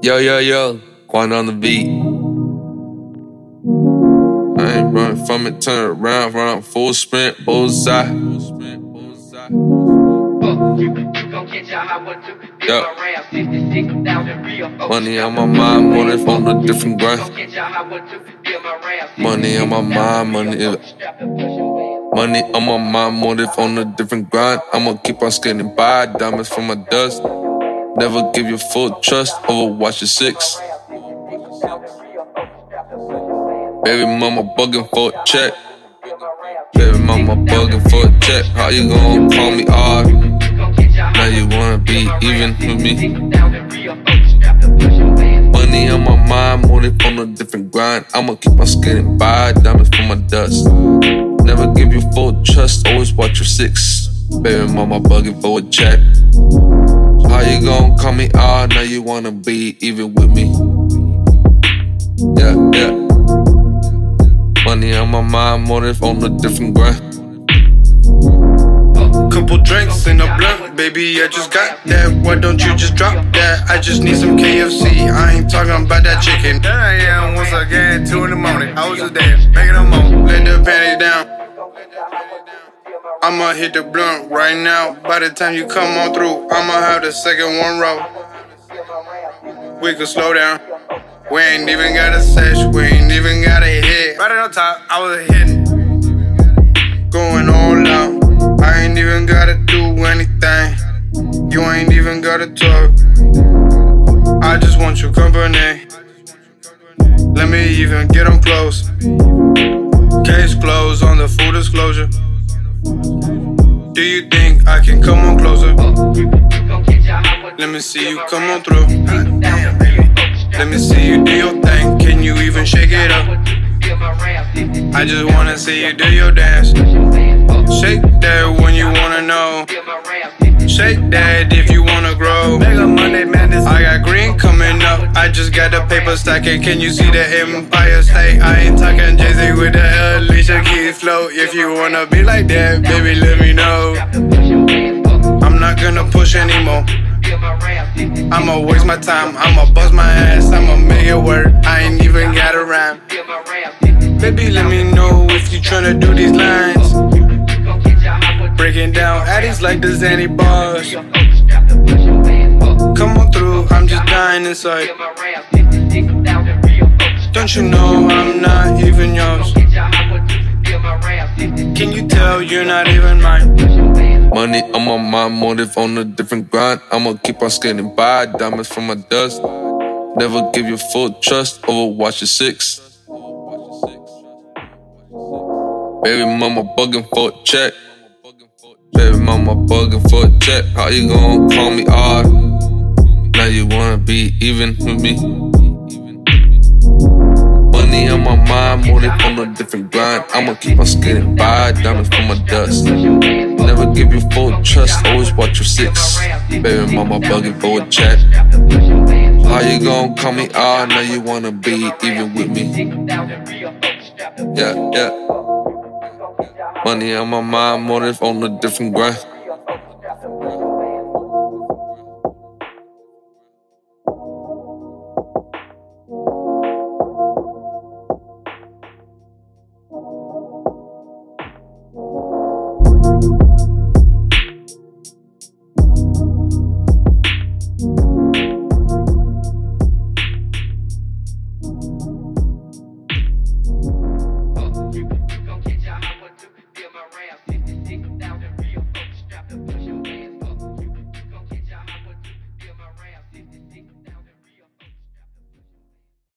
Yo, yo, yo, Quan on the beat. I ain't running from it, turn around, run full sprint, bullseye. Yeah. Money on my mind, money from a different grind. Money on my mind, money. Money on my mind, money from a different grind. I'ma keep on skating by, diamonds from my dust. Never give your full trust, overwatch your six. Baby mama bugging for a check. Baby mama bugging for a check. How you gonna call me odd? Now you wanna be even with me. Money on my mind, money from a different grind. I'ma keep on skating by, diamonds from my dust. Never give you full trust, always watch your six. Baby mama bugging for a check. How you gon' call me out? Now you wanna be even with me. Yeah, yeah. Money on my mind, motive on a different grind. Couple drinks in a blunt, baby. I just got that. Why don't you just drop that? I just need some KFC. I ain't talking about that chicken. There I am once again, two in the morning. I was just there, making a moment. Let the panties down. I'ma hit the blunt right now. By the time you come on through, I'ma have the second one roll. We could slow down. We ain't even got a sesh, we ain't even got a hit. Right on top, I was hitting. Going all out. I ain't even gotta do anything. You ain't even gotta talk. I just want your company. Let me even get them close. Case closed on the full disclosure. Do you think I can come on closer? Let me see you come on through. Let me see you do your thing. Can you even shake it up? I just wanna see you do your dance. Shake that when you wanna know. Shake that if you wanna grow. Mega Monday Madness. I got green coming up. I just got the paper stacking. Can you see the Empire State? I ain't talking Jay Z with the Alicia Keys flow. If you wanna be like that, baby, let me know. I'm not gonna push anymore. I'ma waste my time. I'ma bust my ass. I'ma make it work. I ain't even got a rhyme. Baby, let me know if you tryna do these lines. Breaking down addies like the Zanny bars. Come on through, I'm just dying inside. Don't you know I'm not even yours? Can you tell you're not even mine? Money on my mind, motive on a different grind. I'ma keep on skating by, diamonds from my dust. Never give your full trust, overwatch your six. Baby mama bugging for a check. Baby mama bugging for a check. How you gon' call me odd? Now you wanna be even with me. Money on my mind, motive on a different grind. I'ma keep on skating by, diamonds from my dust. Never give you full trust, always watch your six. Baby mama bugging for a check. How you gon' call me odd? Now you wanna be even with me. Yeah, yeah. Money on my mind, motive on a different grind.